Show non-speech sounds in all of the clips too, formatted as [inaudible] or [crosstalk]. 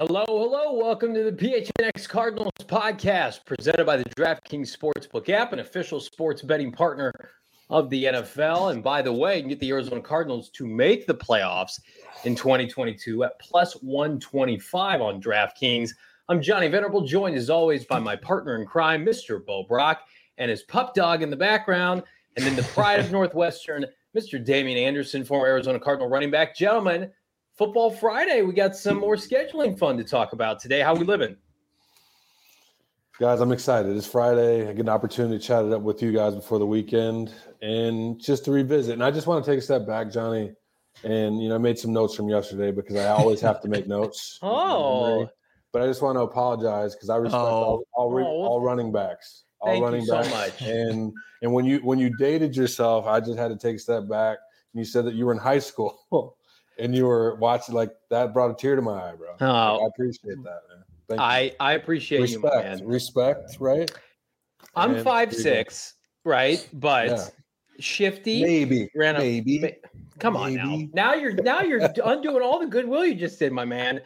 Hello, hello. Welcome to the PHNX Cardinals podcast presented by the DraftKings Sportsbook app, an official sports betting partner of the NFL. And by the way, you can get the Arizona Cardinals to make the playoffs in 2022 at plus 125 on DraftKings. I'm Johnny Venerable, joined as always by my partner in crime, Mr. Bo Brack, and his pup dog in the background. And then the pride of [laughs] Northwestern, Mr. Damian Anderson, former Arizona Cardinal running back. Gentlemen, Football Friday, we got some more scheduling fun to talk about today. How we living? Guys, I'm excited. It's Friday. I get an opportunity to chat it up with you guys before the weekend and just to revisit. And I just want to take a step back, Johnny. And you know, I made some notes from yesterday because I always have to make [laughs] notes. oh, but I just want to apologize because I respect oh. all, all, re- oh. all, running backs. All Thank running you backs. so much. And and when you when you dated yourself, I just had to take a step back. And you said that you were in high school [laughs] and you were watching like that brought a tear to my eye, bro. Oh, I appreciate that, man. Thank I you. I appreciate respect, you, man. Respect, right? I'm and five six, right? But yeah. shifty, maybe, ran a, maybe. Come maybe. on now. Now you're now you're undoing all the goodwill you just did, my man.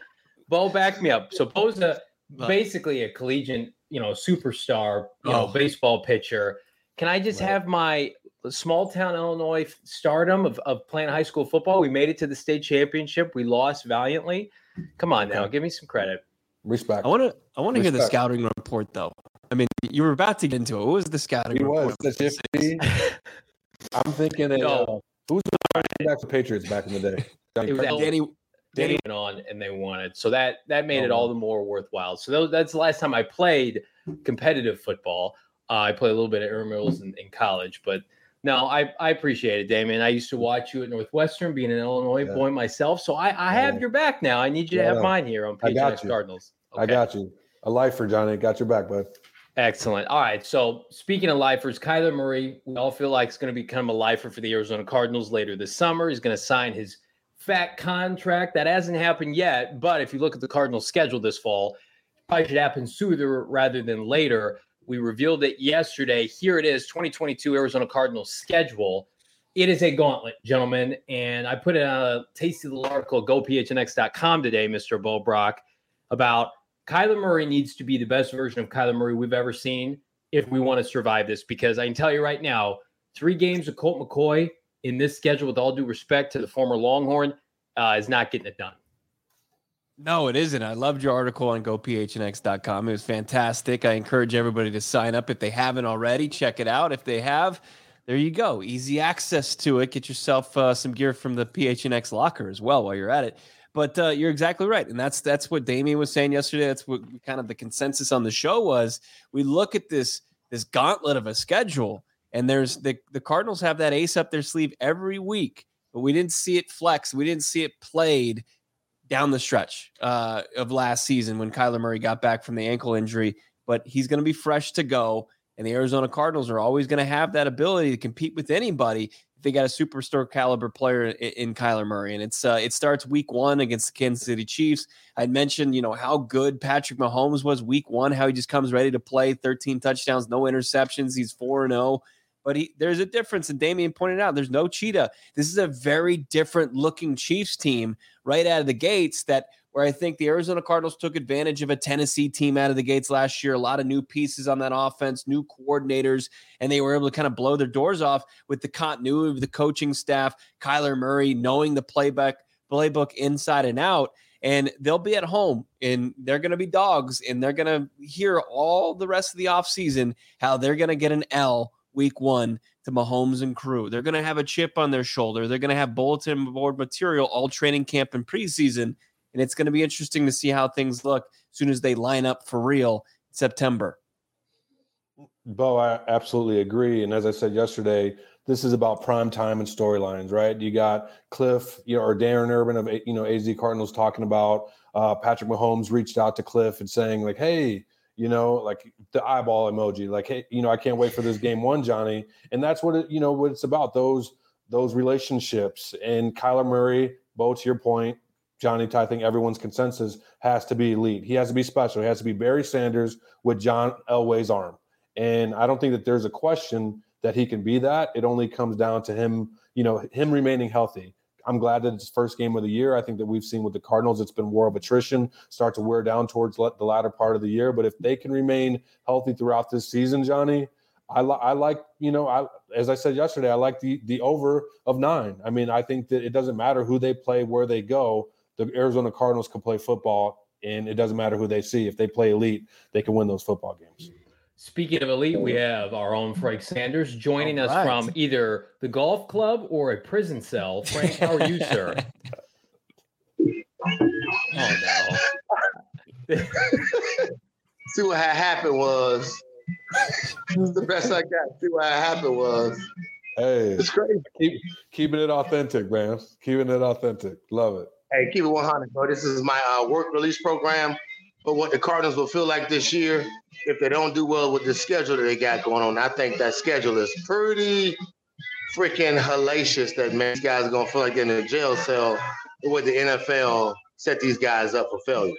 Bo, back me up. So Bo's a basically a collegiate, you know, superstar, you know, oh. baseball pitcher. Can I just right. have my small town Illinois stardom of, of playing high school football? We made it to the state championship. We lost valiantly. Come on now, give me some credit. Respect. I want to. I want to hear the scouting report though. I mean, you were about to get into it. What was the scouting he report? [laughs] Was the I'm thinking. A, no. Uh, who's the back to Patriots back in the day? [laughs] it was Danny. Danny went on and they won it, so that that made oh, it all the more worthwhile. So that's the last time I played competitive football. Uh, I played a little bit at Mills in, in college, but no, I, I appreciate it, Damien. I used to watch you at Northwestern, being an Illinois yeah. boy myself. So I, I have yeah. your back now. I need you to have mine here on PHNX Cardinals. Okay. I got you. A lifer, Johnny. Got your back, bud. Excellent. All right. So speaking of lifers, Kyler Murray, we all feel like it's going to become a lifer for the Arizona Cardinals later this summer. He's going to sign his fat contract. That hasn't happened yet. But if you look at the Cardinals schedule this fall, probably should happen sooner rather than later. We revealed it yesterday. Here it is 2022 Arizona Cardinals schedule. It is a gauntlet, gentlemen. And I put it on a tasty little article, gophnx.com today, Mr. Bo about Kyler Murray needs to be the best version of Kyler Murray we've ever seen if we want to survive this. Because I can tell you right now, three games of Colt McCoy in this schedule, with all due respect to the former Longhorn, uh, is not getting it done. No, it isn't. I loved your article on gophnx.com. It was fantastic. I encourage everybody to sign up if they haven't already. Check it out. If they have, there you go. Easy access to it. Get yourself uh, some gear from the PHNX locker as well while you're at it. But uh, you're exactly right, and that's that's what Damien was saying yesterday. That's what kind of the consensus on the show was. We look at this this gauntlet of a schedule, and there's the the Cardinals have that ace up their sleeve every week, but we didn't see it flex. We didn't see it played down the stretch uh, of last season when Kyler Murray got back from the ankle injury. But he's going to be fresh to go. And the Arizona Cardinals are always going to have that ability to compete with anybody if they got a superstar caliber player in, in Kyler Murray. And it's uh, it starts week one against the Kansas City Chiefs. I'd mentioned, you know, how good Patrick Mahomes was week one, how he just comes ready to play 13 touchdowns, no interceptions. He's 4 and 0 but he, there's a difference. And Damian pointed out there's no cheetah. This is a very different looking Chiefs team right out of the gates that where I think the Arizona Cardinals took advantage of a Tennessee team out of the gates last year, a lot of new pieces on that offense, new coordinators, and they were able to kind of blow their doors off with the continuity of the coaching staff, Kyler Murray knowing the playbook, playbook inside and out. And they'll be at home and they're going to be dogs and they're going to hear all the rest of the offseason how they're going to get an L week one to Mahomes and crew. They're going to have a chip on their shoulder. They're going to have bulletin board material all training camp and preseason and it's going to be interesting to see how things look as soon as they line up for real in September. Bo, I absolutely agree. And as I said yesterday, this is about prime time and storylines, right? You got Cliff, you know, or Darren Urban of you know AZ Cardinals talking about uh, Patrick Mahomes reached out to Cliff and saying like, "Hey, you know, like the eyeball emoji, like, hey, you know, I can't wait for this game one, Johnny." And that's what it, you know, what it's about those those relationships. And Kyler Murray, Bo, to your point, Johnny, I think everyone's consensus has to be elite. He has to be special. He has to be Barry Sanders with John Elway's arm. And I don't think that there's a question that he can be that. It only comes down to him, you know, him remaining healthy. I'm glad that it's first game of the year. I think that we've seen with the Cardinals, it's been war of attrition, start to wear down towards the latter part of the year. But if they can remain healthy throughout this season, Johnny, I, li- I like, you know, I as I said yesterday, I like the the over of nine. I mean, I think that it doesn't matter who they play, where they go the Arizona Cardinals can play football, and it doesn't matter who they see. If they play elite, they can win those football games. Speaking of elite, we have our own Frank Sanders joining us from either the golf club or a prison cell. Frank, how are you, [laughs] sir? oh no. See what happened was the best I got. See what happened was. Hey, it's crazy. Keep keeping it authentic, man. Keeping it authentic. Love it. Hey, keep it 100, bro. This is my uh, work release program for what the Cardinals will feel like this year if they don't do well with the schedule that they got going on. I think that schedule is pretty freaking hellacious that man, these guys are going to feel like they're in a jail cell with the NFL set these guys up for failure.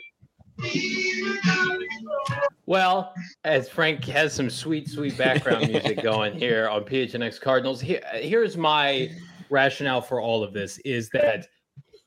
Well, as Frank has some sweet, sweet background [laughs] music going here on PHNX Cardinals, here, here's my rationale for all of this is that –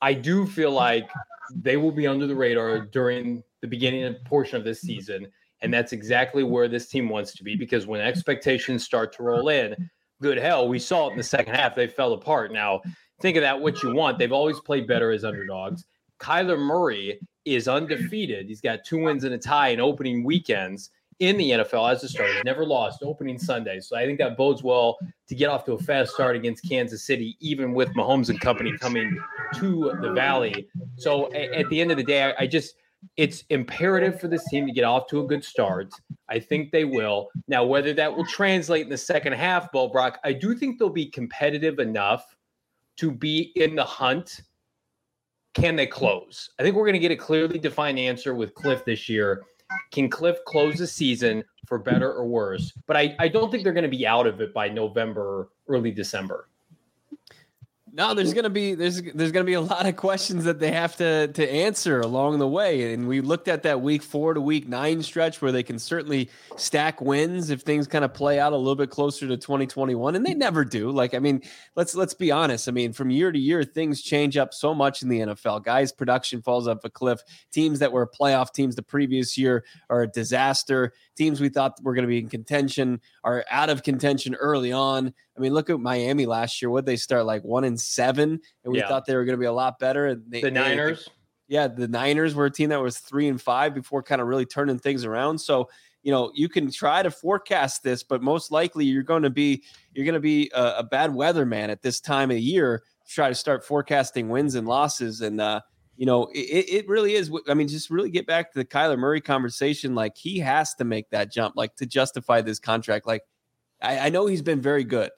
I do feel like they will be under the radar during the beginning portion of this mm-hmm. season. And that's exactly where this team wants to be because when expectations start to roll in, good hell, we saw it in the second half. They fell apart. Now, think of that what you want. They've always played better as underdogs. Kyler Murray is undefeated. He's got two wins and a tie in opening weekends in the NFL as a starter. He's never lost opening Sunday. So I think that bodes well to get off to a fast start against Kansas City, even with Mahomes and company coming to the Valley. So at the end of the day, I just it's imperative for this team to get off to a good start. I think they will. Now, whether that will translate in the second half, Bo Brack, I do think they'll be competitive enough to be in the hunt. Can they close? I think we're going to get a clearly defined answer with Cliff this year can Cliff close the season for better or worse? But I, I don't think they're going to be out of it by November, early December. No, there's gonna be there's there's gonna be a lot of questions that they have to to answer along the way, and we looked at that week four to week nine stretch where they can certainly stack wins if things kind of play out a little bit closer to 2021, and they never do. Like, I mean, let's let's be honest. I mean, from year to year, things change up so much in the NFL. Guys, production falls off a cliff. Teams that were playoff teams the previous year are a disaster. Teams we thought were going to be in contention are out of contention early on. I mean, look at Miami last year. What they start like one and seven, and we yeah. thought they were going to be a lot better. They, the Niners, they, yeah, the Niners were a team that was three and five before kind of really turning things around. So you know you can try to forecast this, but most likely you're going to be you're going to be a, a bad weatherman at this time of year. To try to start forecasting wins and losses, and uh, you know it, it really is. I mean, just really get back to the Kyler Murray conversation. Like he has to make that jump, like to justify this contract. Like I, I know he's been very good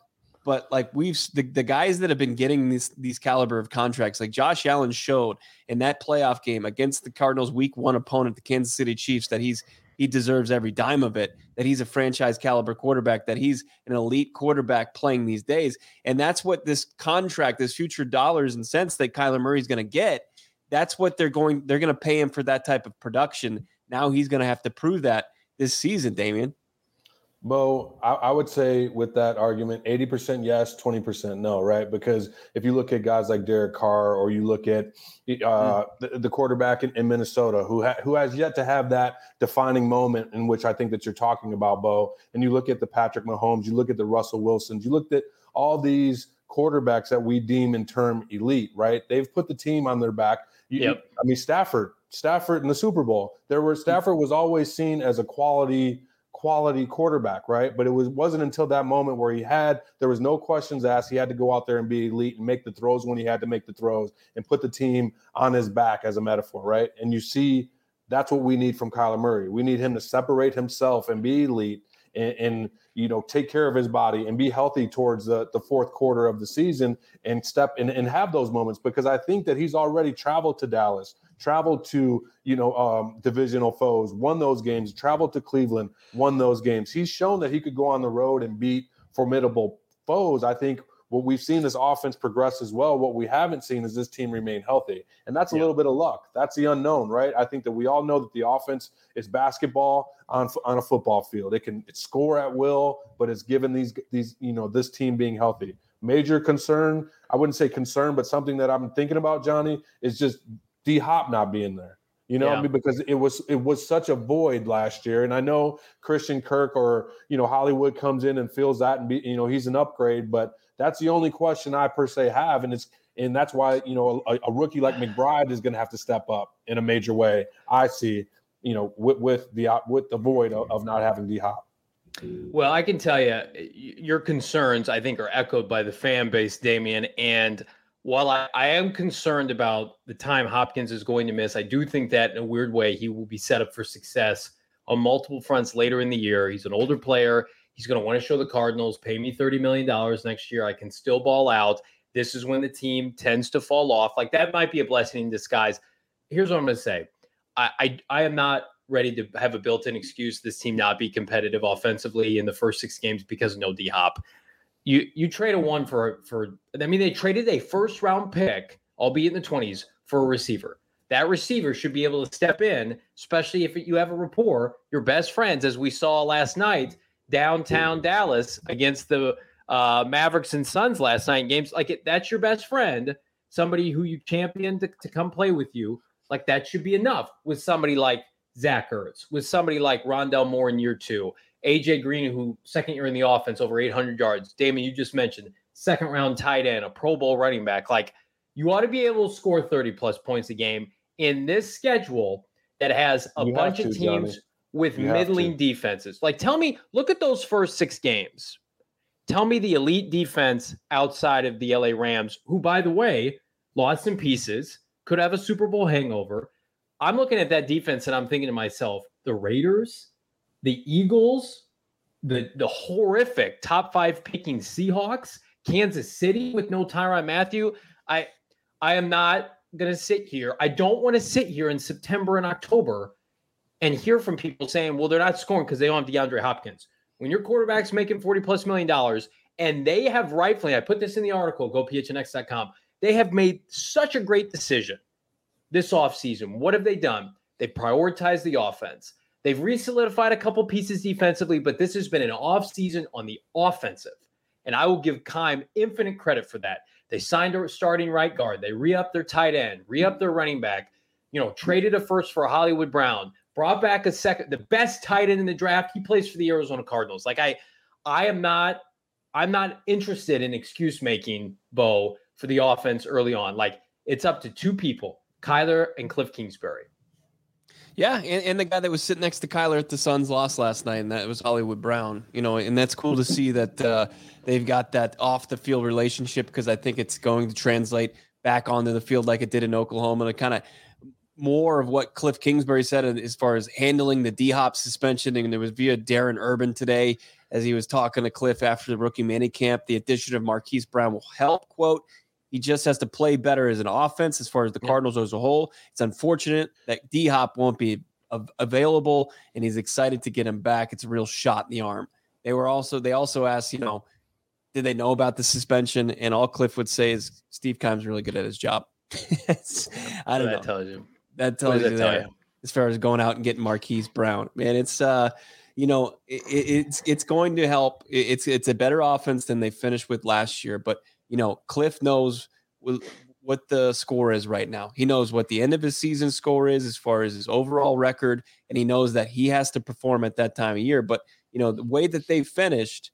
but like we've the, the guys that have been getting these these caliber of contracts, like Josh Allen showed in that playoff game against the Cardinals week one opponent, the Kansas City Chiefs, that he's he deserves every dime of it, that he's a franchise caliber quarterback, that he's an elite quarterback playing these days. And that's what this contract, this future dollars and cents that Kyler Murray is going to get, that's what they're going, they're going to pay him for that type of production. Now he's going to have to prove that this season, Damien. Bo, I, I, would say with that argument, 80% yes, 20% no, right? Because if you look at guys like Derek Carr or you look at uh, mm. the, the, quarterback in, in Minnesota who, ha- who has yet to have that defining moment in which I think that you're talking about, Bo, and you look at the Patrick Mahomes, you look at the Russell Wilsons, you looked at all these quarterbacks that we deem in term elite, right? They've put the team on their back. You, yep. I mean, Stafford, Stafford in the Super Bowl, there were Stafford was always seen as a quality – quality quarterback, right? But it was wasn't until that moment where he had there was no questions asked. He had to go out there and be elite and make the throws when he had to make the throws and put the team on his back as a metaphor, right? And you see that's what we need from Kyler Murray. We need him to separate himself and be elite and, and, you know take care of his body and be healthy towards the, the fourth quarter of the season and step and, and have those moments because I think that he's already traveled to Dallas traveled to you know um, divisional foes, won those games, traveled to Cleveland, won those games. He's shown that he could go on the road and beat formidable foes. I think what we've seen this offense progress as well. What we haven't seen is this team remain healthy, and that's a yeah. little bit of luck. That's the unknown, right? I think that we all know that the offense is basketball on on a football field. It can score at will, but it's given these these you know this team being healthy. Major concern, I wouldn't say concern, but something that I'm thinking about, Johnny, is just D Hop not being there. You know, yeah. I mean, because it was it was such a void last year, and I know Christian Kirk or you know Hollywood comes in and fills that, and be you know he's an upgrade, but that's the only question I per se have, and it's and that's why you know a, a rookie like McBride is going to have to step up in a major way. I see, you know, with with the with the void of, of not having D Hop. Well, I can tell you, your concerns I think are echoed by the fan base, Damian, and while I, I, am concerned about the time Hopkins is going to miss, I do think that in a weird way, he will be set up for success on multiple fronts later in the year. He's an older player. He's going to want to show the Cardinals, pay me $30 million next year. I can still ball out. This is when the team tends to fall off. Like that might be a blessing in disguise. Here's what I'm going to say I, I, I am not ready to have a built in excuse this team not be competitive offensively in the first six games because no D Hop you you trade a one for for I mean they traded a first round pick, albeit in the 20s, for a receiver. That receiver should be able to step in, especially if you have a rapport, your best friends, as we saw last night downtown Dallas against the uh, Mavericks and Suns last night in games. Like it, that's your best friend, somebody who you champion to, to come play with you. Like that should be enough with somebody like Zach Ertz, with somebody like Rondale Moore in year two, AJ Green, who second year in the offense, over 800 yards. Damon, you just mentioned second round tight end, a Pro Bowl running back. Like you ought to be able to score 30 plus points a game in this schedule that has a you bunch to, of teams Johnny. with you middling defenses. Like tell me, look at those first six games. Tell me the elite defense outside of the LA Rams, who, by the way, lost some pieces, could have a Super Bowl hangover. I'm looking at that defense and I'm thinking to myself, the Raiders, the Eagles, the the horrific top five picking Seahawks, Kansas City with no Tyrann Mathieu. I I am not gonna sit here. I don't want to sit here in September and October and hear from people saying, well, they're not scoring because they don't have DeAndre Hopkins. When your quarterback's making 40 plus million dollars and they have rightfully, I put this in the article, go phnx.com, they have made such a great decision this offseason. What have they done? They prioritized the offense. They've resolidified a couple pieces defensively, but this has been an off season on the offensive. And I will give Keim infinite credit for that. They signed a starting right guard. They re upped their tight end, re upped their running back, you know, traded a first for Hollywood Brown, brought back a second, the best tight end in the draft. He plays for the Arizona Cardinals. Like, I, I am not, I'm not interested in excuse making, Bo, for the offense early on. Like, it's up to two people, Kyler and Cliff Kingsbury. Yeah, and, and, the guy that was sitting next to Kyler at the Suns loss last night, and that was Hollywood Brown. You know, and that's cool to see that uh, they've got that off the field relationship because I think it's going to translate back onto the field like it did in Oklahoma. And kind of more of what Cliff Kingsbury said as far as handling the D Hop suspension, and it was via Darren Urban today as he was talking to Cliff after the rookie mini camp. The addition of Marquise Brown will help. Quote he just has to play better as an offense as far as the Cardinals as a whole. It's unfortunate that D Hop won't be available, and he's excited to get him back. It's a real shot in the arm. They were also they also asked, you know, did they know about the suspension? And all Cliff would say is Steve Keim's really good at his job. [laughs] I don't know. That tells you. That tells you that, that you? as far as going out and getting Marquise Brown. Man, it's uh you know, it, it's it's going to help. It's it's a better offense than they finished with last year. But you know, Cliff knows what the score is right now. He knows what the end of his season score is as far as his overall record, and he knows that he has to perform at that time of year. But you know, the way that they finished,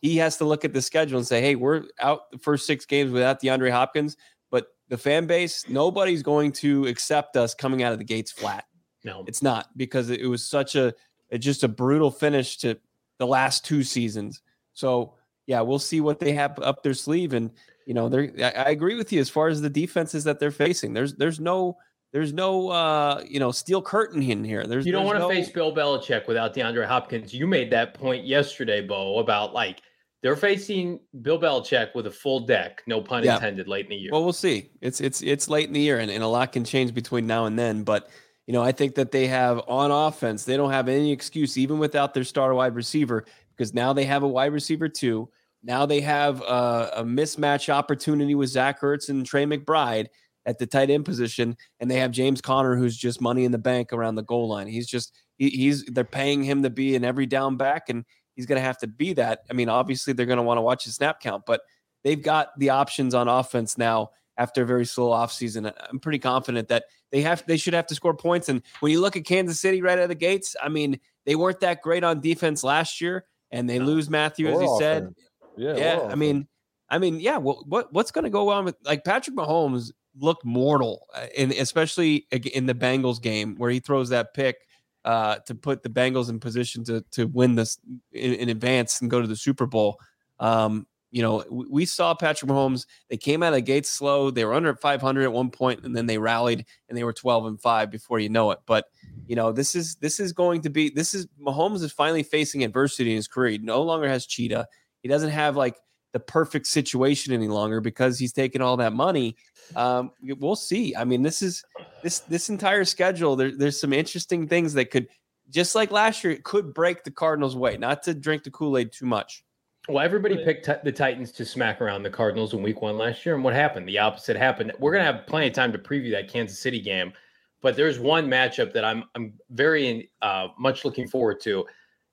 he has to look at the schedule and say, "Hey, we're out the first six games without DeAndre Hopkins." But the fan base, nobody's going to accept us coming out of the gates flat. No, it's not because it was such a just a brutal finish to the last two seasons. So yeah, we'll see what they have up their sleeve. And you know, they're I, I agree with you as far as the defenses that they're facing. There's there's no there's no uh you know steel curtain in here. There's you don't want to no... face Bill Belichick without DeAndre Hopkins. You made that point yesterday, Bo, about like they're facing Bill Belichick with a full deck, no pun yeah. intended, late in the year. Well, we'll see. It's it's it's late in the year, and, and a lot can change between now and then. But you know, I think that they have on offense, they don't have any excuse, even without their star wide receiver, because now they have a wide receiver too. Now they have a, a mismatch opportunity with Zach Ertz and Trey McBride at the tight end position, and they have James Conner, who's just money in the bank around the goal line. He's just he, he's they're paying him to be an every down back, and he's going to have to be that. I mean, obviously they're going to want to watch his snap count, but they've got the options on offense now after a very slow offseason. I'm pretty confident that they have they should have to score points. And when you look at Kansas City right out of the gates, I mean, they weren't that great on defense last year, and they lose Mathieu, as you said. Yeah, yeah. I mean, I mean, yeah. Well, what what's going to go on with like Patrick Mahomes looked mortal, and uh, especially in the Bengals game where he throws that pick uh, to put the Bengals in position to to win this in, in advance and go to the Super Bowl. Um, you know, we saw Patrick Mahomes. They came out of the gates slow. They were under 500 at one point, and then they rallied and they were 12 and five before you know it. But you know, this is this is going to be this is Mahomes is finally facing adversity in his career. He no longer has cheetah. He doesn't have like the perfect situation any longer because he's taking all that money. Um, we'll see. I mean, this is this this entire schedule. There, there's some interesting things that could, just like last year, it could break the Cardinals' way. Not to drink the Kool Aid too much. Well, everybody picked t- the Titans to smack around the Cardinals in Week One last year, and what happened? The opposite happened. We're gonna have plenty of time to preview that Kansas City game, but there's one matchup that I'm I'm very uh, much looking forward to,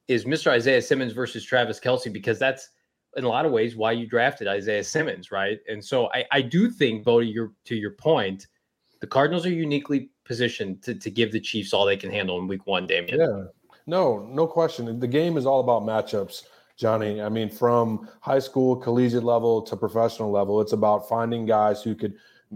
is Mr. Isaiah Simmons versus Travis Kelce because that's in a lot of ways why you drafted Isaiah Simmons, right? And so I, I do think, Bo, to your to your point, the Cardinals are uniquely positioned to, to give the Chiefs all they can handle in week one, Damien. Yeah. No, no question. The game is all about matchups, Johnny. I mean, from high school, collegiate level to professional level, it's about finding guys who could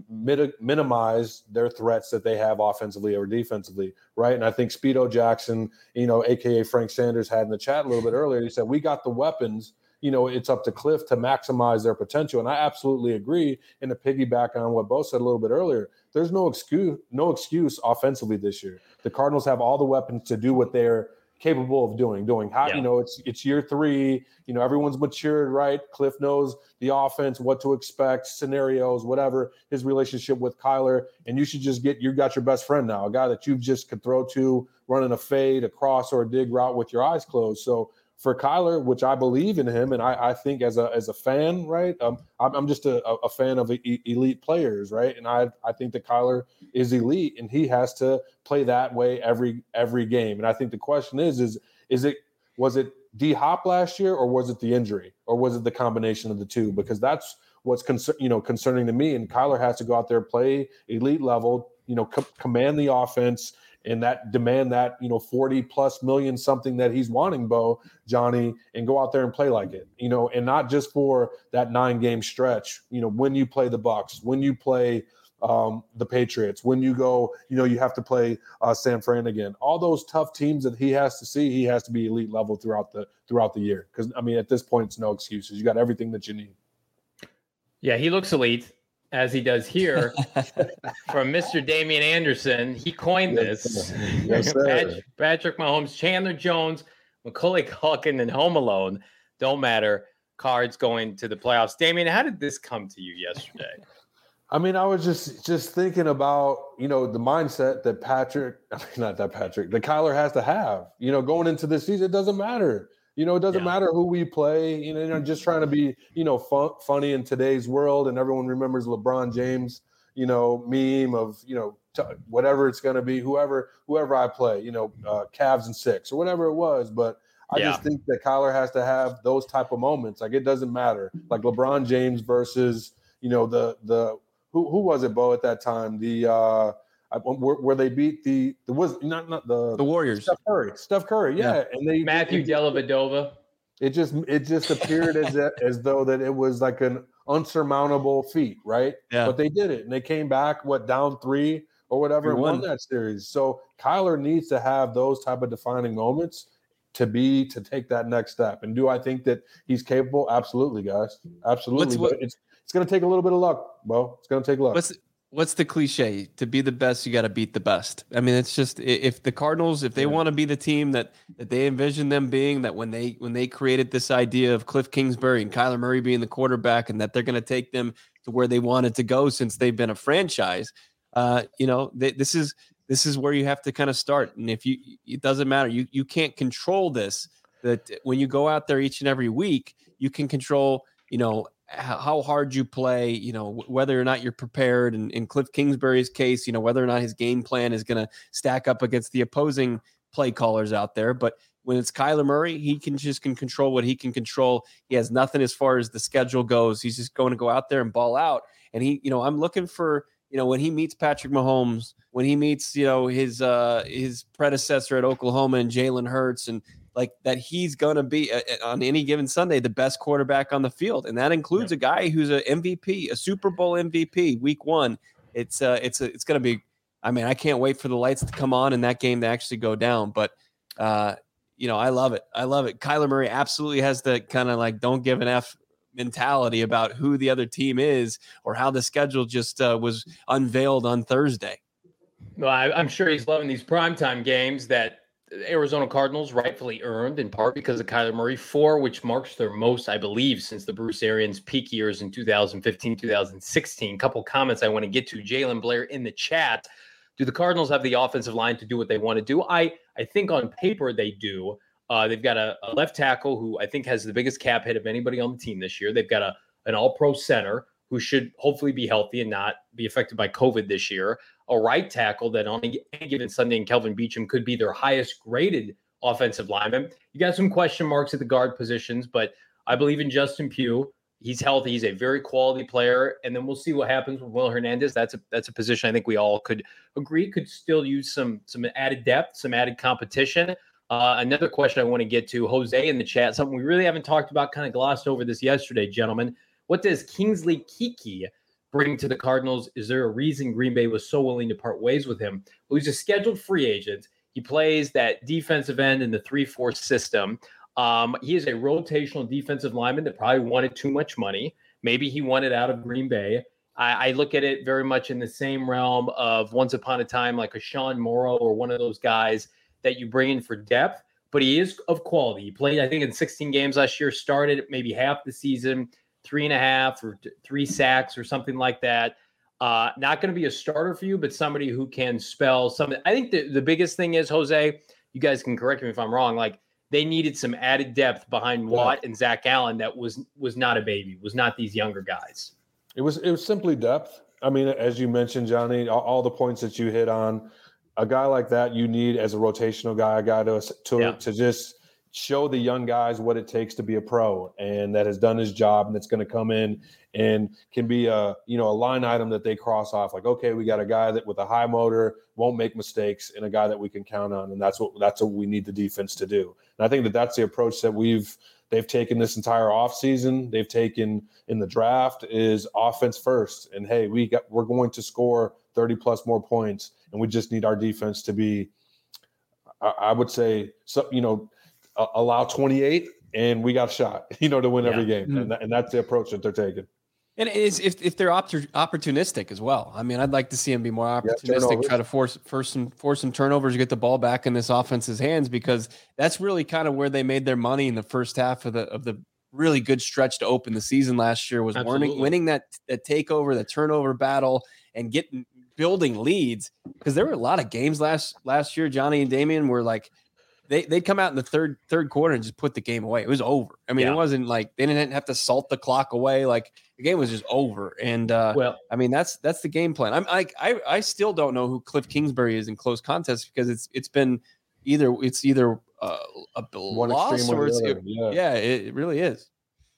mit- minimize their threats that they have offensively or defensively, right? And I think Speedo Jackson, you know, aka Frank Sanders, had in the chat a little bit earlier. He said, We got the weapons you know, it's up to Cliff to maximize their potential. And I absolutely agree. And to piggyback on what Bo said a little bit earlier, there's no excuse, no excuse offensively this year. The Cardinals have all the weapons to do what they're capable of doing. Doing how yeah. you know it's it's year three. You know everyone's matured, right? Cliff knows the offense, what to expect, scenarios, whatever. His relationship with Kyler, and you should just get you got your best friend now, a guy that you just could throw to, running a fade, a cross, or a dig route with your eyes closed. So for Kyler, which I believe in him, and I, I think as a as a fan, right? Um, I'm, I'm just a, a fan of elite players, right? And I I think that Kyler is elite, and he has to play that way every every game. And I think the question is is is it was it D Hop last year, or was it the injury, or was it the combination of the two? Because that's what's concern you know concerning to me. And Kyler has to go out there play elite level, you know, co- command the offense and that demand that you know 40 plus million something that he's wanting bo johnny and go out there and play like it you know and not just for that nine game stretch you know when you play the bucks when you play um, the patriots when you go you know you have to play uh, san fran again. All those tough teams that he has to see he has to be elite level throughout the throughout the year because i mean at this point it's no excuses. You got everything that you need. Yeah he looks elite as he does here [laughs] from Mr. Damian Anderson. He coined this. Yes, [laughs] Patrick, Patrick Mahomes, Chandler Jones, Macaulay Culkin, and Home Alone don't matter. Cards going to the playoffs. Damian, how did this come to you yesterday? I mean, I was just just thinking about you know the mindset that Patrick, [laughs] I mean, not that Patrick, that Kyler has to have. You know, going into this season, it doesn't matter. You know, it doesn't yeah. matter who we play. You know, you know, just trying to be, you know, fun, funny in today's world, and everyone remembers LeBron James, you know, meme of, you know, t- whatever it's going to be, whoever, whoever I play, you know, uh, Cavs and six or whatever it was. But I Yeah. just think that Kyler has to have those type of moments. Like it doesn't matter. Like LeBron James versus you know the the who who was it, Bo, at that time? The uh I- um, where, where they beat the the was not not the The Warriors. Steph Curry. Steph Curry, yeah, Yeah. and they Matthew it, Dellavedova. it just it just appeared as a- [laughs] as though that it was like an unsurmountable feat, right? Yeah. But they did it, and they came back what down three or whatever, and won 3-1. that series. So Kyler needs to have those type of defining moments to be to take that next step. And do I think that he's capable? Absolutely, guys, absolutely. what- but it's it's going to take a little bit of luck, Bo. It's going to take luck. What's what's the cliche? To be the best, you got to beat the best. I mean, it's just if the Cardinals, if they Yeah. want to be the team that that they envision them being, that when they when they created this idea of Cliff Kingsbury and Kyler Murray being the quarterback, and that they're going to take them to where they wanted to go since they've been a franchise. Uh, you know, they, this is this is where you have to kind of start. And if you, it doesn't matter. You you can't control this. That when you go out there each and every week, you can control. You know how, hard you play. You know whether or not you're prepared. And in Cliff Kingsbury's case, you know whether or not his game plan is going to stack up against the opposing play callers out there. But when it's Kyler Murray, he can just can control what he can control. He has nothing as far as the schedule goes. He's just going to go out there and ball out. And he, you know, I'm looking for, you know, when he meets Patrick Mahomes, when he meets, you know, his uh his predecessor at Oklahoma and Jalen Hurts, and like that, he's going to be uh, uh, on any given Sunday the best quarterback on the field, and that includes a guy who's a MVP, a Super Bowl MVP, Week One. It's uh, it's a, it's going to be. I mean, I can't wait for the lights to come on and that game to actually go down. But uh, you know, I love it. I love it. Kyler Murray absolutely has the kind of like don't give an F mentality about who the other team is or how the schedule just uh, was unveiled on Thursday. Well, I, I'm sure he's loving these primetime games that Arizona Cardinals rightfully earned, in part because of Kyler Murray, four, which marks their most, I believe, since the Bruce Arians peak years in 2015, 2016. Couple comments I want to get to. Jalen Blair in the chat. Do the Cardinals have the offensive line to do what they want to do? I I think on paper they do. Uh, they've got a, a left tackle who I think has the biggest cap hit of anybody on the team this year. They've got a an All Pro center who should hopefully be healthy and not be affected by COVID this year. A right tackle that on any given Sunday in Kelvin Beachum could be their highest graded offensive lineman. You got some question marks at the guard positions, but I believe in Justin Pugh. He's healthy. He's a very quality player, and then we'll see what happens with Will Hernandez. That's a that's a position I think we all could agree could still use some some added depth, some added competition. Uh, another question I want to get to Jose in the chat, something we really haven't talked about, kind of glossed over this yesterday, gentlemen. What does Kingsley Keke bring to the Cardinals? Is there a reason Green Bay was so willing to part ways with him? Well, he's a scheduled free agent. He plays that defensive end in the 3 4 system. Um, he is a rotational defensive lineman that probably wanted too much money. Maybe he wanted out of Green Bay. I, I look at it very much in the same realm of once upon a time, like a Sean Morrow or one of those guys that you bring in for depth, but he is of quality. He played, I think, in 16 games last year, started maybe half the season, three and a half or three sacks or something like that. Uh, not going to be a starter for you, but somebody who can spell something. I think the, the biggest thing is, Jose, you guys can correct me if I'm wrong. Like they needed some added depth behind Watt and Zach Allen that was was not a baby, was not these younger guys. It was it was simply depth. I mean, as you mentioned, Johnny, all, all the points that you hit on, a guy like that you need as a rotational guy, a guy to to, Yeah. to just show the young guys what it takes to be a pro and that has done his job and that's going to come in and can be a you know a line item that they cross off like okay we got a guy that with a high motor won't make mistakes and a guy that we can count on. And that's what that's what we need the defense to do. And i think that that's the approach that we've they've taken this entire offseason. They've taken in the draft is offense first. And hey we got we're going to score 30 plus more points and we just need our defense to be i, would say so you know a- allow 28 and we got a shot [laughs] you know to win every game Mhm. and, that, and that's the approach that they're taking And it is if, if they're oppor- opportunistic as well. I mean, I'd like to see them be more opportunistic, turnovers. try to force force some force some turnovers, get the ball back in this offense's hands because that's really kind of where they made their money in the first half of the of the really good stretch to open the season last year was winning winning that that takeover, the turnover battle, and getting building leads because there were a lot of games last last year. Johnny and Damian were like they they'd come out in the third third quarter and just put the game away. It was over. I mean, Yeah. it wasn't like they didn't have to salt the clock away. Like the game was just over. And uh, Well, I mean, that's that's the game plan. I'm like I I still don't know who Cliff Kingsbury is in close contest because it's it's been either it's either uh, a One loss extreme or it's it- Yeah. yeah, it, it really is.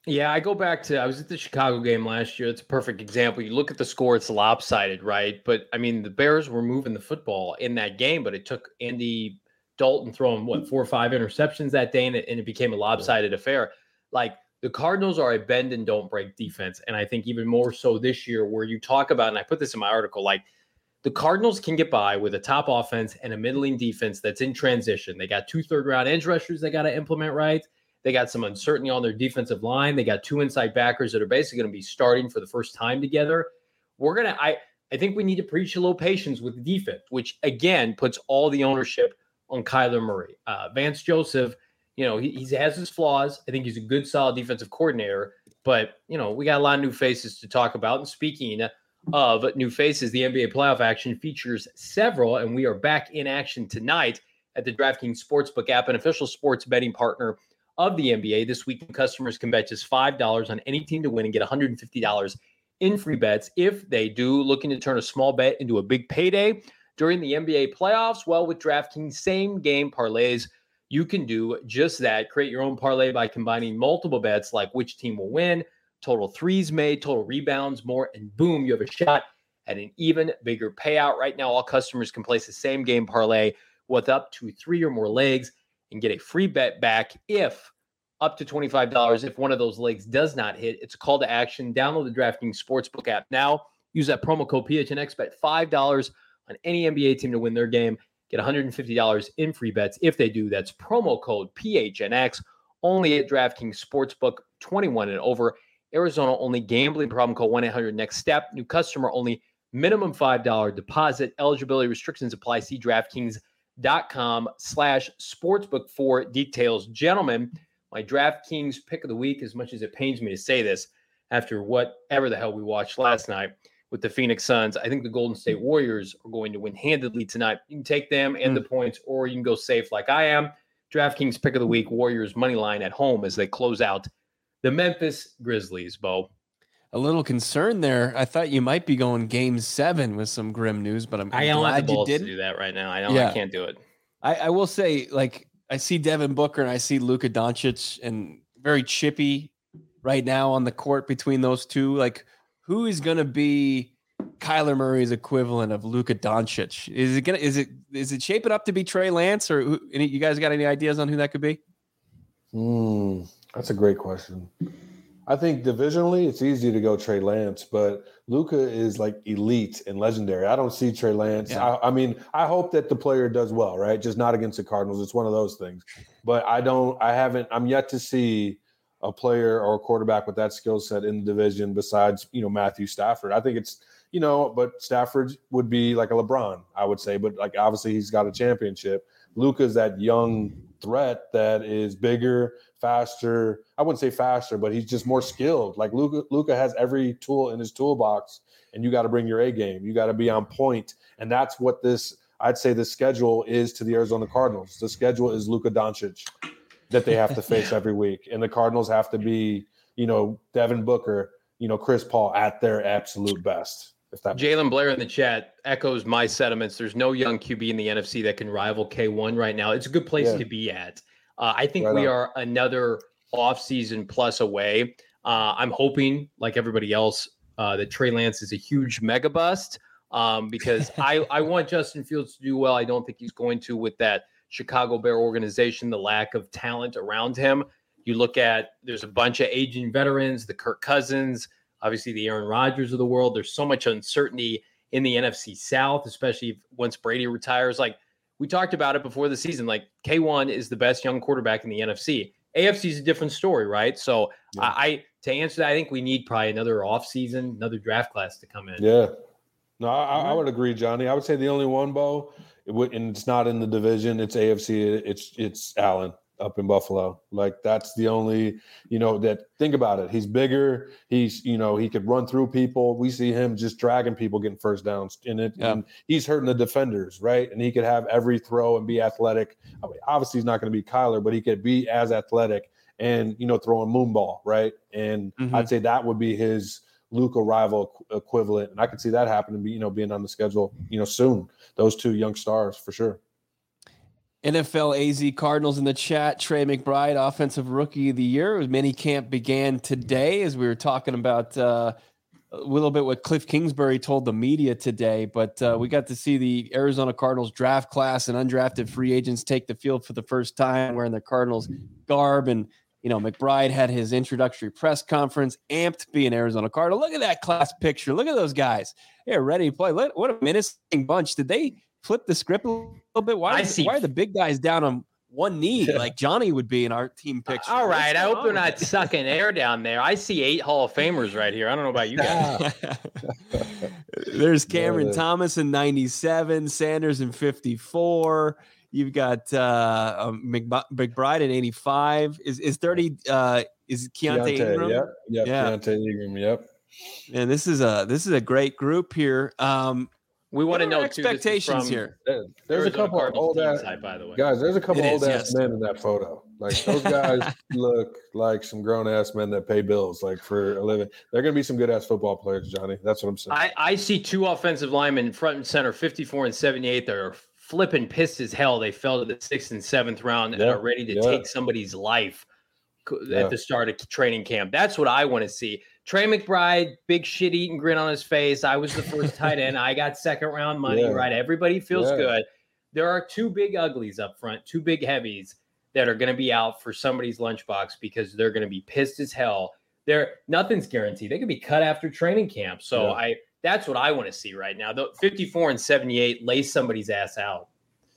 Yeah, I go back to I was at the Chicago game last year. It's a perfect example. You look at the score; it's lopsided, right? But I mean, the Bears were moving the football in that game, but it took Andy Dalton throwing what four or five interceptions that day, and it, and it became a lopsided affair. Like the Cardinals are a bend and don't break defense, and I think even more so this year, where you talk about, and I put this in my article, like the Cardinals can get by with a top offense and a middling defense that's in transition. They got two third round edge rushers they got to implement right. They got some uncertainty on their defensive line. They got two inside backers that are basically going to be starting for the first time together. We're gonna. I I think we need to preach a little patience with the defense, which again puts all the ownership on Kyler Murray. Uh, Vance Joseph, you know, he, he has his flaws. I think he's a good, solid defensive coordinator. But you know, we got a lot of new faces to talk about. And speaking of new faces, the NBA playoff action features several, and we are back in action tonight at the DraftKings Sportsbook app, an official sports betting partner of the NBA. This week, customers can bet just $5 on any team to win and get $150 in free bets if they do. Looking to turn a small bet into a big payday during the NBA playoffs? Well, with DraftKings same game parlays, you can do just that. Create your own parlay by combining multiple bets like which team will win, total threes made, total rebounds, more, and boom, you have a shot at an even bigger payout. Right now, all customers can place the same game parlay with up to three or more legs and get a free bet back if up to $25 if one of those legs does not hit. It's a call to action. Download the DraftKings Sportsbook app now. Use that promo code PHNX. Bet $5 on any NBA team to win their game. Get $150 in free bets if they do. That's promo code PHNX only at DraftKings Sportsbook 21 and over. Arizona only gambling problem call 1 800 next step. New customer only minimum $5 deposit. Eligibility restrictions apply. See DraftKings.com slash sportsbook for details. Gentlemen, my DraftKings pick of the week, as much as it pains me to say this after whatever the hell we watched last night with the Phoenix Suns, I think the Golden State Warriors are going to win handedly tonight. You can take them and the mm. points, or you can go safe like I am. DraftKings pick of the week, Warriors money line at home as they close out the Memphis Grizzlies, Bo. A little concern there. I thought you might be going game seven with some grim news, but I'm, I I'm don't have glad the you balls to didn't. do that right now. I know Yeah. I can't do it. I, I will say, like, I see Devin Booker and I see Luka Doncic and very chippy right now on the court between those two. Like, who is going to be Kyler Murray's equivalent of Luka Doncic? Is it gonna is it is it shaping up to be Trey Lance or who, any, you guys got any ideas on who that could be? Hmm, that's a great question. I think divisionally, it's easy to go Trey Lance, but Luka is like elite and legendary. I don't see Trey Lance. Yeah. I, I mean, I hope that the player does well, right? Just not against the Cardinals. It's one of those things. But I don't. I haven't. I'm yet to see a player or a quarterback with that skill set in the division besides you know Matthew Stafford. I think it's you know, but Stafford would be like a LeBron, I would say. But like obviously he's got a championship. Luka's that young threat that is bigger, faster. I wouldn't say faster, but he's just more skilled. Like Luka, Luca has every tool in his toolbox, and you got to bring your A game. You got to be on point, and that's what this. I'd say the schedule is to the Arizona Cardinals. The schedule is Luka Doncic that they have to [laughs] face every week, and the Cardinals have to be, you know, Devin Booker, you know, Chris Paul at their absolute best. If that Jalen Blair in the chat echoes my sentiments. There's no young QB in the NFC that can rival K1 right now. It's a good place Yeah. to be at. Uh, I think Right we on. are another offseason plus away. Uh, I'm hoping, like everybody else, uh, that Trey Lance is a huge mega bust um, because [laughs] I, I want Justin Fields to do well. I don't think he's going to with that Chicago Bear organization, the lack of talent around him. You look at there's a bunch of aging veterans, the Kirk Cousins, obviously the Aaron Rodgers of the world. There's so much uncertainty in the NFC South, especially once Brady retires. Like we talked about it before the season, like K1 is the best young quarterback in the NFC. AFC is a different story, right? So Yeah. I, I to answer that, I think we need probably another offseason, another draft class to come in. Yeah. No, I, I- I mm-hmm. would agree, Johnny. I would say the only one, Bo, it would, and it's not in the division. It's AFC. It's it's Allen up in Buffalo. Like that's the only, you know, that think about it. He's bigger. He's, you know, he could run through people. We see him just dragging people, getting first downs in it. Yeah. And he's hurting the defenders, right? And he could have every throw and be athletic. I mean, obviously, he's not going to be Kyler, but he could be as athletic and you know throwing moonball, right? And Mhm. I'd say that would be his Luka rival equ- equivalent, and I could see that happening. You know being on the schedule, you know, soon. Those two young stars for sure. NFL AZ Cardinals in the chat. Trey McBride, offensive rookie of the year. Mini camp began today as we were talking about uh, a little bit what Cliff Kingsbury told the media today. But uh, we got to see the Arizona Cardinals draft class and undrafted free agents take the field for the first time wearing the Cardinals garb. And, you know, McBride had his introductory press conference, amped to be an Arizona Cardinal. Look at that class picture. Look at those guys. They're ready to play. What a menacing bunch. Did they flip the script a little bit? Why, is, why are the big guys down on one knee like Johnny would be in our team picture? All right. I hope they're not sucking air down there. I see eight Hall of Famers right here. I don't know about you guys. [laughs] [laughs] There's Cameron Thomas in 97, Sanders in 54. You've got uh, um, McBride in 85. Is is 30 uh, is Keaontay, Keaontay Ingram? Yep, yep, yeah. Keaontay Ingram, yep. And this is a this is a great group here. Um, we want to know expectations too, here. There's Arizona a couple of old ass side, by the way. guys. There's a couple it old is, ass yes. men in that photo. Like those guys [laughs] look like some grown ass men that pay bills like for a living. They're going to be some good ass football players, Johnny. That's what I'm saying. I, I see two offensive linemen front and center, 54 and 78. That are flipping pissed as hell. They fell to the sixth and seventh round and are ready to yeah. take somebody's life yeah. at the start of training camp. That's what I want to see. Trey McBride, big shit eating grin on his face. I was the first tight end. I got second round money, yeah. right? Everybody feels yeah. good. There are two big uglies up front, two big heavies that are going to be out for somebody's lunchbox because they're going to be pissed as hell. There, nothing's guaranteed. They could be cut after training camp. So yeah. I, that's what I want to see right now. The 54 and 78 lay somebody's ass out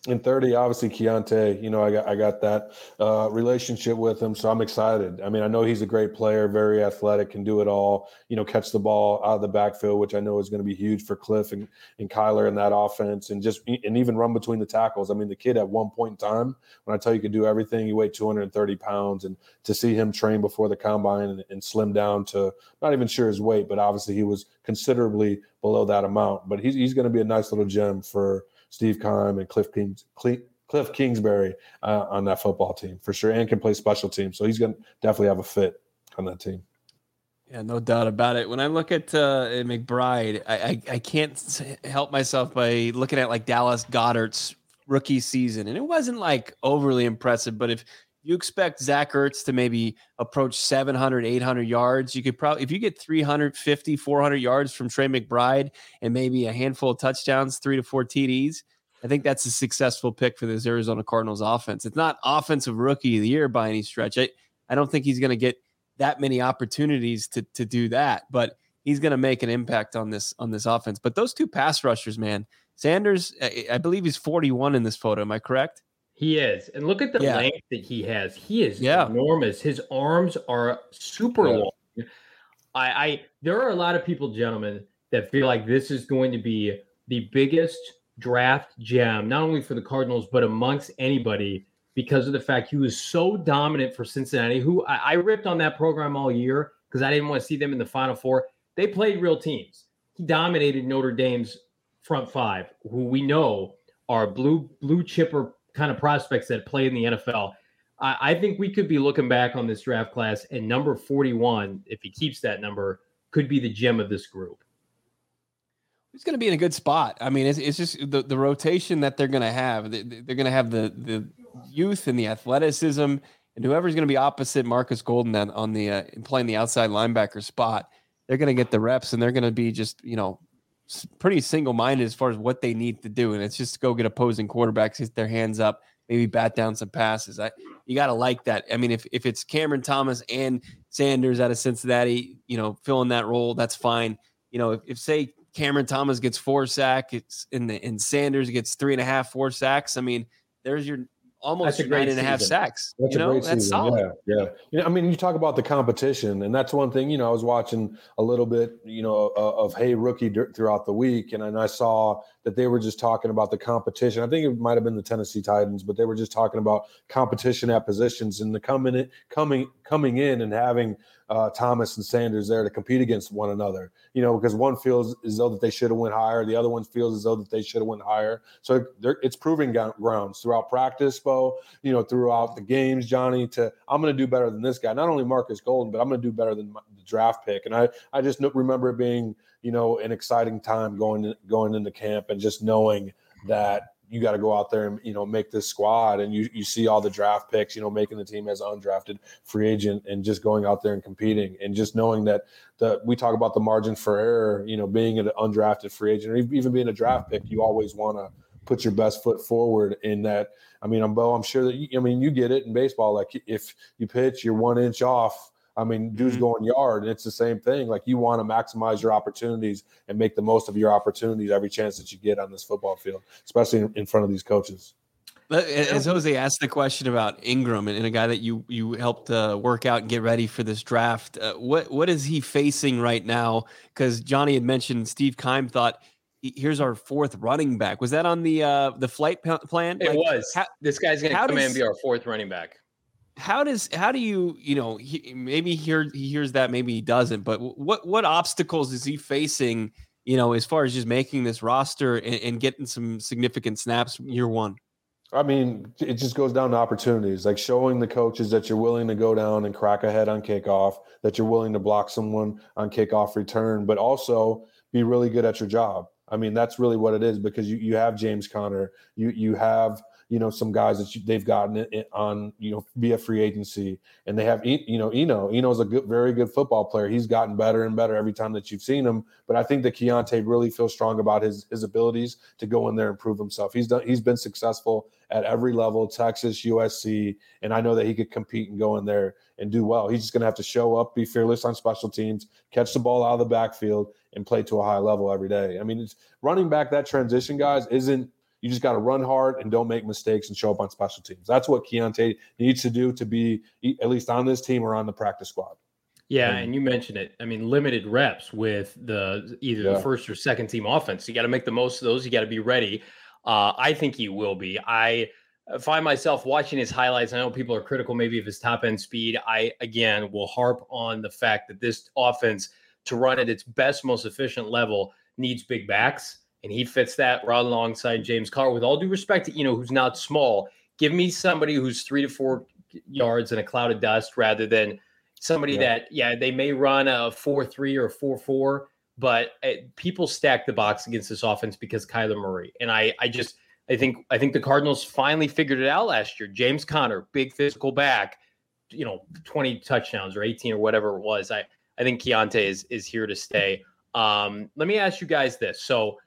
in 30 obviously Keaontay, you know i got i got that uh, relationship with him so i'm excited. I mean i know he's a great player very athletic can do it all you know catch the ball out of the backfield which i know is going to be huge for cliff and, and kyler in that offense and just and even run between the tackles. I mean the kid at one point in time when i tell you, could do everything he weighed 230 pounds and to see him train before the combine and, and slim down to not even sure his weight but obviously he was considerably below that amount. But he's, he's going to be a nice little gem for Steve Keim and Cliff Kings, Cliff Kingsbury uh, on that football team for sure, and can play special teams. So he's going to definitely have a fit on that team. Yeah, no doubt about it. When I look at uh, McBride, I, I, I can't help myself by looking at like Dallas Goedert's rookie season, and it wasn't like overly impressive. But if you expect Zach Ertz to maybe approach 700, 800 yards. You could probably, if you get 350, 400 yards from Trey McBride and maybe a handful of touchdowns, three to four TDs, I think that's a successful pick for this Arizona Cardinals offense. It's not offensive rookie of the year by any stretch. I, I don't think he's going to get that many opportunities to, to do that, but he's going to make an impact on this, on this offense. But those two pass rushers, man, Sanders, I, I believe he's 41 in this photo. Am I correct? He is. And look at the yeah. length that he has. He is yeah. enormous. His arms are super yeah. long. I, I there are a lot of people, gentlemen, that feel like this is going to be the biggest draft gem, not only for the Cardinals, but amongst anybody because of the fact he was so dominant for Cincinnati, who I, I ripped on that program all year because I didn't want to see them in the final four. They played real teams. He dominated Notre Dame's front five, who we know are blue blue chipper kind of prospects that play in the NFL. I, I think we could be looking back on this draft class, and number 41, if he keeps that number, could be the gem of this group. He's going to be in a good spot. I mean, it's, it's just the, the rotation that they're going to have. They're going to have the the youth and the athleticism, and whoever's going to be opposite Marcus Golden on, on the uh, playing the outside linebacker spot, they're going to get the reps, and they're going to be just you know pretty single minded as far as what they need to do, and it's just go get opposing quarterbacks, hit their hands up, maybe bat down some passes. I you got to like that. I mean, if if it's Cameron Thomas and Sanders out of Cincinnati, you know, filling that role, that's fine. You know, if, if say Cameron Thomas gets four sacks, it's in the and Sanders gets three and a half, four sacks. I mean, there's your almost nine and a half sacks. That's you know, a great that's season. Solid. Yeah, yeah. You know, I mean, you talk about the competition, and that's one thing. You know, I was watching a little bit, you know, of, of Hey Rookie throughout the week, and, and I saw that they were just talking about the competition. I think it might have been the Tennessee Titans, but they were just talking about competition at positions and the coming in, coming coming in and having uh, Thomas and Sanders there to compete against one another. You know, because one feels as though that they should have went higher, the other one feels as though that they should have went higher. So it's proving grounds throughout practice, Bo. You know, throughout the games, Johnny. To I'm going to do better than this guy. Not only Marcus Golden, but I'm going to do better than the draft pick. And I I just remember it being you know an exciting time going going into camp and just knowing that you got to go out there and you know make this squad and you you see all the draft picks you know making the team as undrafted free agent and just going out there and competing and just knowing that the we talk about the margin for error you know being an undrafted free agent or even being a draft pick you always want to put your best foot forward in that. I mean i'm bo i'm sure that you, i mean you get it in baseball like if you pitch you're one inch off I mean, dude's mm-hmm. going yard, and it's the same thing. Like you want to maximize your opportunities and make the most of your opportunities every chance that you get on this football field, especially in front of these coaches. As Jose asked the question about Ingram and, a guy that you you helped uh, work out and get ready for this draft, uh, what what is he facing right now? Because Johnny had mentioned Steve Keim thought here's our fourth running back. Was that on the uh, the flight plan? It like, was. How, this guy's going to come does, in and be our fourth running back how does how do you you know he, maybe he hears that maybe he doesn't but what what obstacles is he facing you know as far as just making this roster and, and getting some significant snaps year one I mean, it just goes down to opportunities, like showing the coaches that you're willing to go down and crack a head on kickoff, that you're willing to block someone on kickoff return, but also be really good at your job. I mean, that's really what it is because you, you have James Conner, you you have you know some guys that you, they've gotten on you know via free agency, and they have you know Eno. Eno's a good, very good football player. He's gotten better and better every time that you've seen him. But I think that Keaontay really feels strong about his his abilities to go in there and prove himself. He's done. He's been successful at every level, Texas, USC, and I know that he could compete and go in there and do well. He's just going to have to show up, be fearless on special teams, catch the ball out of the backfield, and play to a high level every day. I mean, it's running back that transition, guys, isn't you just got to run hard and don't make mistakes and show up on special teams. That's what Keaontay needs to do to be at least on this team or on the practice squad. Yeah, and you mentioned it. I mean, limited reps with the either yeah. the first or second team offense. You got to make the most of those. You got to be ready. Uh, I think he will be. I find myself watching his highlights. I know people are critical maybe of his top end speed. I again will harp on the fact that this offense to run at its best, most efficient level needs big backs and he fits that right alongside James Carr. With all due respect, to, you know, who's not small. Give me somebody who's three to four yards in a cloud of dust rather than somebody yeah. that, yeah, they may run a four three or four four, but uh, people stack the box against this offense because Kyler Murray. And I, I just, I think, I think the Cardinals finally figured it out last year. James Conner, big physical back, you know, twenty touchdowns or eighteen or whatever it was. I, I think Keaontay is is here to stay. Um, let me ask you guys this. So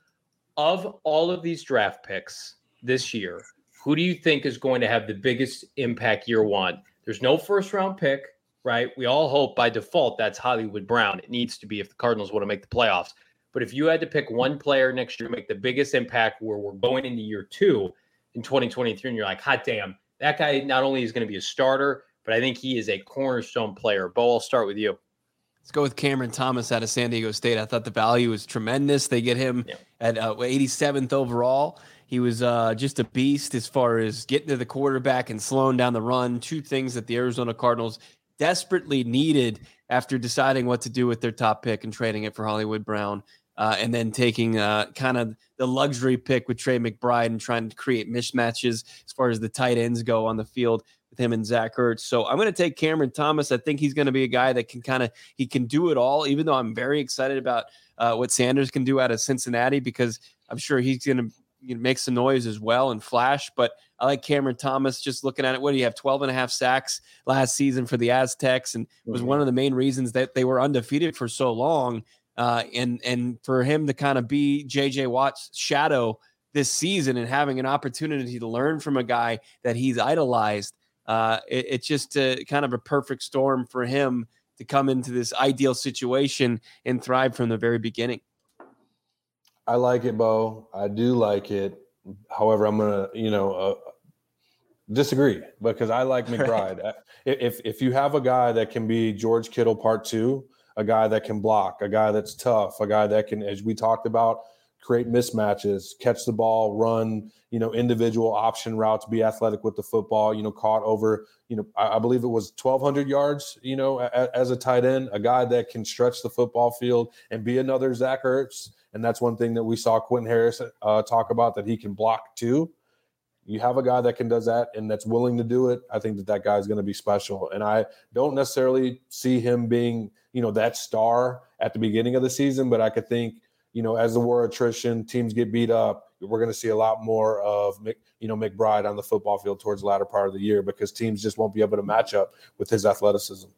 of all of these draft picks this year, who do you think is going to have the biggest impact year one? There's no first round pick, right? We all hope by default that's Hollywood Brown. It needs to be if the Cardinals want to make the playoffs. But if you had to pick one player next year to make the biggest impact where we're going into year two in 2023, and you're like, hot damn, that guy not only is going to be a starter, but I think he is a cornerstone player. Bo, I'll start with you. Let's go with Cameron Thomas out of San Diego State. I thought the value was tremendous. They get him yeah. at uh, 87th overall. He was uh, just a beast as far as getting to the quarterback and slowing down the run. Two things that the Arizona Cardinals desperately needed after deciding what to do with their top pick and trading it for Hollywood Brown. Uh, and then taking uh, kind of the luxury pick with Trey McBride and trying to create mismatches as far as the tight ends go on the field with him and Zach Ertz. So I'm going to take Cameron Thomas. I think he's going to be a guy that can kind of he can do it all. Even though I'm very excited about uh, what Sanders can do out of Cincinnati because I'm sure he's going to you know, make some noise as well and flash. But I like Cameron Thomas. Just looking at it, what do you have? 12 and a half sacks last season for the Aztecs, and was mm-hmm. one of the main reasons that they were undefeated for so long. Uh, and and for him to kind of be JJ Watt's shadow this season and having an opportunity to learn from a guy that he's idolized uh, it, it's just a, kind of a perfect storm for him to come into this ideal situation and thrive from the very beginning. I like it, Bo. I do like it. However, I'm gonna, you know, uh, disagree because I like [laughs] McBride. Right. If if you have a guy that can be George Kittle part two, a guy that can block, a guy that's tough, a guy that can, as we talked about, create mismatches, catch the ball, run, you know, individual option routes, be athletic with the football, you know, caught over, you know, I, I believe it was 1,200 yards, you know, a, as a tight end, a guy that can stretch the football field and be another Zach Ertz. And that's one thing that we saw Quentin Harris uh, talk about that he can block too. You have a guy that can does that and that's willing to do it. I think that that guy is going to be special. And I don't necessarily see him being, you know, that star at the beginning of the season, but I could think – you know, as the war attrition, teams get beat up. we're going to see a lot more of you know McBride on the football field towards the latter part of the year because teams just won't be able to match up with his athleticism.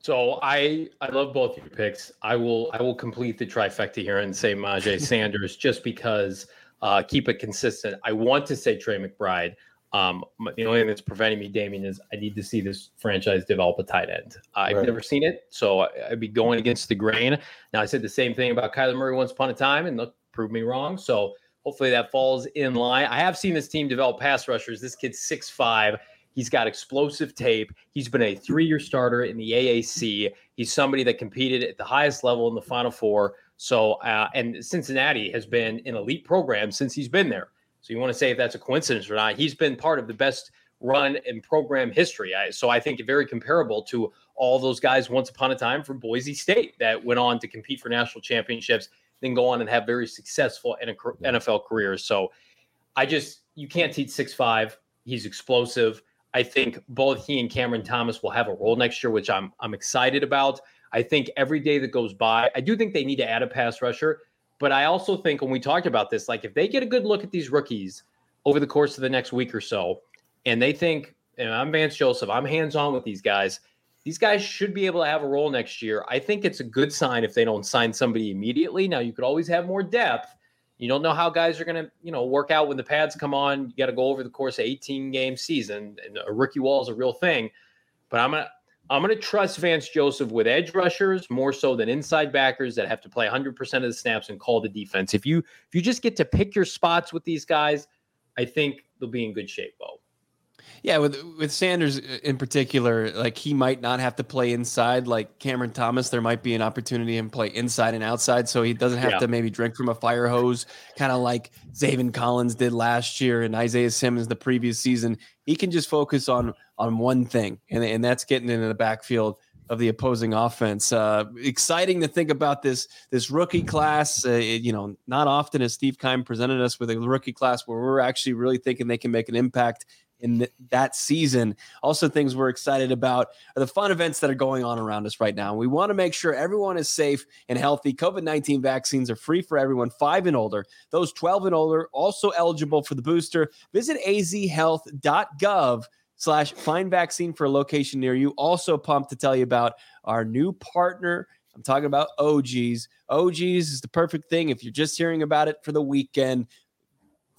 So I I love both your picks. I will I will complete the trifecta here and say Myjai [laughs] Sanders just because uh, keep it consistent. I want to say Trey McBride. Um, the only thing that's preventing me, Damien, is I need to see this franchise develop a tight end. I've right. never seen it, so I'd be going against the grain. Now I said the same thing about Kyler Murray once upon a time, and look, proved me wrong. So hopefully that falls in line. I have seen this team develop pass rushers. This kid's six five. He's got explosive tape. He's been a three year starter in the AAC. He's somebody that competed at the highest level in the Final Four. So, uh, and Cincinnati has been an elite program since he's been there. So, you want to say if that's a coincidence or not? He's been part of the best run in program history. I, so, I think very comparable to all those guys once upon a time from Boise State that went on to compete for national championships, then go on and have very successful NFL careers. So, I just, you can't teach six five. He's explosive. I think both he and Cameron Thomas will have a role next year, which I'm I'm excited about. I think every day that goes by, I do think they need to add a pass rusher, but I also think when we talked about this, like if they get a good look at these rookies over the course of the next week or so, and they think, and I'm Vance Joseph, I'm hands on with these guys. These guys should be able to have a role next year. I think it's a good sign if they don't sign somebody immediately. Now you could always have more depth, you don't know how guys are going to, you know, work out when the pads come on. You got to go over the course of 18 game season, and a rookie wall is a real thing. But I'm gonna I'm gonna trust Vance Joseph with edge rushers more so than inside backers that have to play 100 percent of the snaps and call the defense. If you if you just get to pick your spots with these guys, I think they'll be in good shape, Bo. Yeah, with with Sanders uh, in particular, like he might not have to play inside like Cameron Thomas. There might be an opportunity to play inside and outside, so he doesn't have yeah. to maybe drink from a fire hose, kind of like Zaven Collins did last year and Isaiah Simmons the previous season. He can just focus on on one thing, and and that's getting into the backfield of the opposing offense. Uh, exciting to think about this this rookie class. Uh, it, you know, not often has Steve Keim presented us with a rookie class where we're actually really thinking they can make an impact in th- that season. Also, things we're excited about are the fun events that are going on around us right now. We want to make sure everyone is safe and healthy. COVID 19 vaccines are free for everyone five and older. Those 12 and older also eligible for the booster. Visit azhealth.gov slash find vaccine for a location near you. Also pumped to tell you about our new partner. I'm talking about OGs. OGs is the perfect thing if you're just hearing about it for the weekend.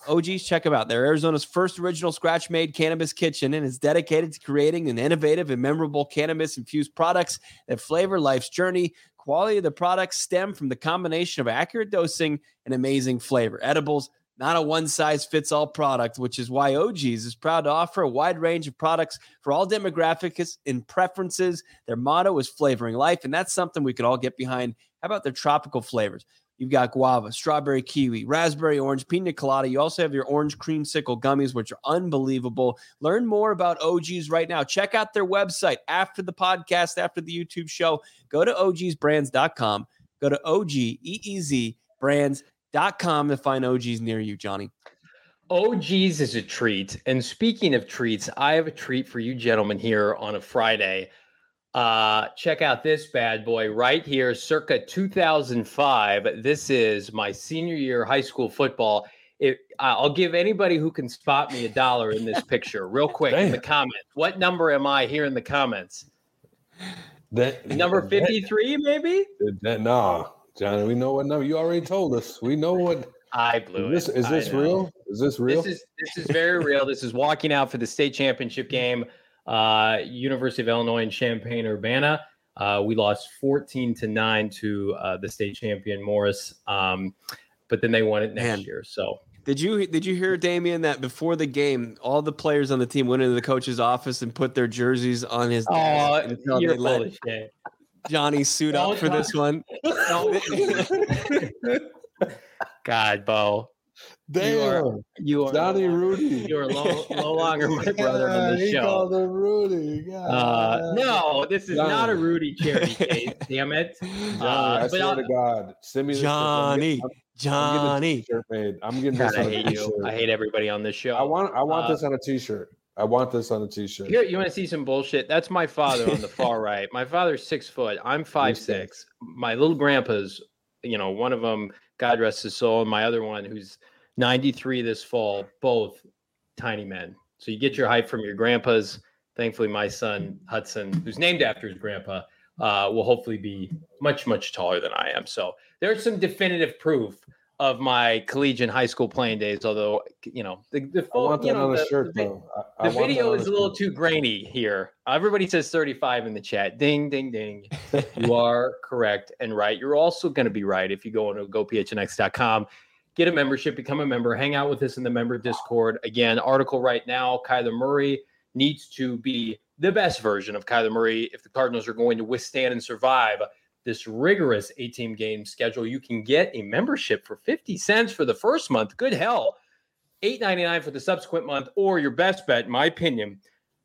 OGs, check them out. They're Arizona's first original scratch made cannabis kitchen and is dedicated to creating an innovative and memorable cannabis infused products that flavor life's journey. Quality of the products stem from the combination of accurate dosing and amazing flavor. Edibles, not a one size fits all product, which is why OGs is proud to offer a wide range of products for all demographics and preferences. Their motto is flavoring life, and that's something we could all get behind. How about their tropical flavors? You've got guava, strawberry kiwi, raspberry orange, pina colada. You also have your orange creamsicle gummies, which are unbelievable. Learn more about OGs right now. Check out their website after the podcast, after the YouTube show. Go to OGeezBrands.com. Go to OGEEZ brands.com to find OGs near you, Johnny. OGs is a treat. And speaking of treats, I have a treat for you gentlemen here on a Friday. Uh, check out this bad boy right here, circa 2005. This is my senior year high school football. It, I'll give anybody who can spot me a dollar in this [laughs] picture, real quick Damn. in the comments. What number am I here in the comments? That number 53, maybe? That, nah, Johnny, we know what number. You already told us. We know what. I blew is this, it. Is this real? Is this real? This is this is very real. This is walking out for the state championship game uh, University of Illinois in Champaign Urbana. Uh, we lost 14 to 9 to uh, the state champion Morris. Um, but then they won it next Man. year. So did you did you hear Damien that before the game, all the players on the team went into the coach's office and put their jerseys on his desk oh, you're full of shit. Johnny suit up for this one. [laughs] God, Bo. Damn. You are, you are Johnny no, Rudy. You are no, no longer my [laughs] brother on the show. Called him Rudy. Uh, no, this is Johnny. not a Rudy charity [laughs] case. Damn it. Johnny, uh, I swear I'll, to God. Send me Johnny. I'm, Johnny. I'm made. I'm getting this God, on I hate a t-shirt. you. I hate everybody on this show. I want I want uh, this on a t-shirt. I want this on a t-shirt. Here, you want to see some bullshit? That's my father on the [laughs] far right. My father's six foot. I'm five six. My little grandpa's, you know, one of them, God rest his soul, and my other one, who's 93 this fall, both tiny men. So you get your height from your grandpas. Thankfully, my son Hudson, who's named after his grandpa, uh, will hopefully be much, much taller than I am. So there's some definitive proof of my collegiate high school playing days. Although you know the the, I you know, the, shirt, the, though. I, I the video is a little too grainy here. Everybody says 35 in the chat. Ding, ding, ding. [laughs] you are correct and right. You're also going to be right if you go to gophnx.com. Get a membership, become a member, hang out with us in the member Discord. Again, article right now. Kyler Murray needs to be the best version of Kyler Murray if the Cardinals are going to withstand and survive this rigorous 18 game schedule. You can get a membership for 50 cents for the first month. Good hell. 8.99 for the subsequent month, or your best bet, in my opinion,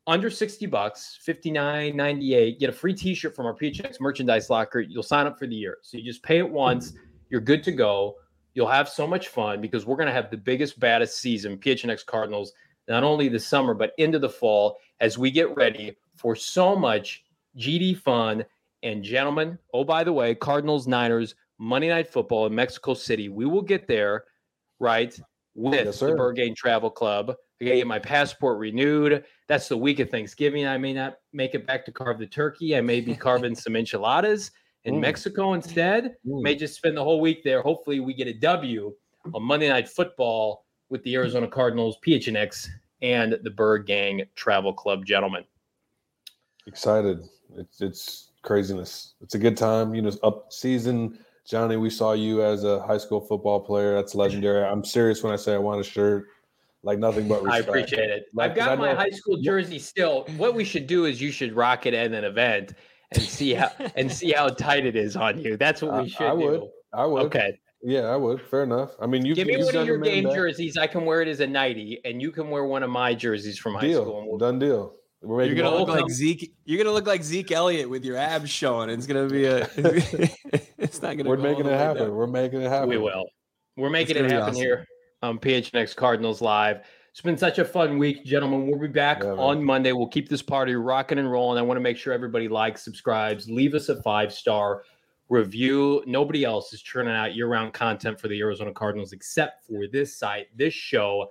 under 60 bucks, 59.98. Get a free t-shirt from our PHX merchandise locker. You'll sign up for the year. So you just pay it once, you're good to go. You'll have so much fun because we're going to have the biggest, baddest season, PHNX Cardinals, not only this summer, but into the fall as we get ready for so much GD fun and gentlemen, oh, by the way, Cardinals, Niners, Monday Night Football in Mexico City. We will get there, right, with yes, the Burgain Travel Club. I gotta get my passport renewed. That's the week of Thanksgiving. I may not make it back to carve the turkey. I may be [laughs] carving some enchiladas in mm. Mexico instead. Mm. May just spend the whole week there. Hopefully, we get a W on Monday Night Football with the Arizona Cardinals, PHNX, and the Burgang Travel Club, gentlemen. Excited. It's it's craziness. It's a good time. You know, up season. Johnny, we saw you as a high school football player. That's legendary. I'm serious when I say I want a shirt. Like nothing but [laughs] respect. I appreciate it. Like, I've got my high school jersey still. What we should do is you should rock it at an event and see how [laughs] and see how tight it is on you. That's what we should I, I do. Would. I would. Okay. Yeah, I would. Fair enough. I mean, you give me one of your game back. jerseys. I can wear it as a nighty, and you can wear one of my jerseys from high deal. school. We'll, Done deal. You're gonna look like Zeke. You're gonna look like Zeke Elliott with your abs showing. It's gonna be a. [laughs] it's not gonna. We're making it happen. We're making it happen. We will. We're making it happen awesome. here on PHNX Cardinals Live. It's been such a fun week, gentlemen. We'll be back yeah, on Monday. We'll keep this party rocking and rolling. I want to make sure everybody likes, subscribes, leave us a five star review. Nobody else is churning out year round content for the Arizona Cardinals except for this site, this show.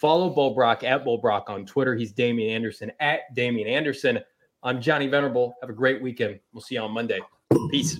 Follow Bo Brack at Bo Brack on Twitter. He's Damien Anderson at Damien Anderson. I'm Johnny Venerable. Have a great weekend. We'll see you on Monday. Peace.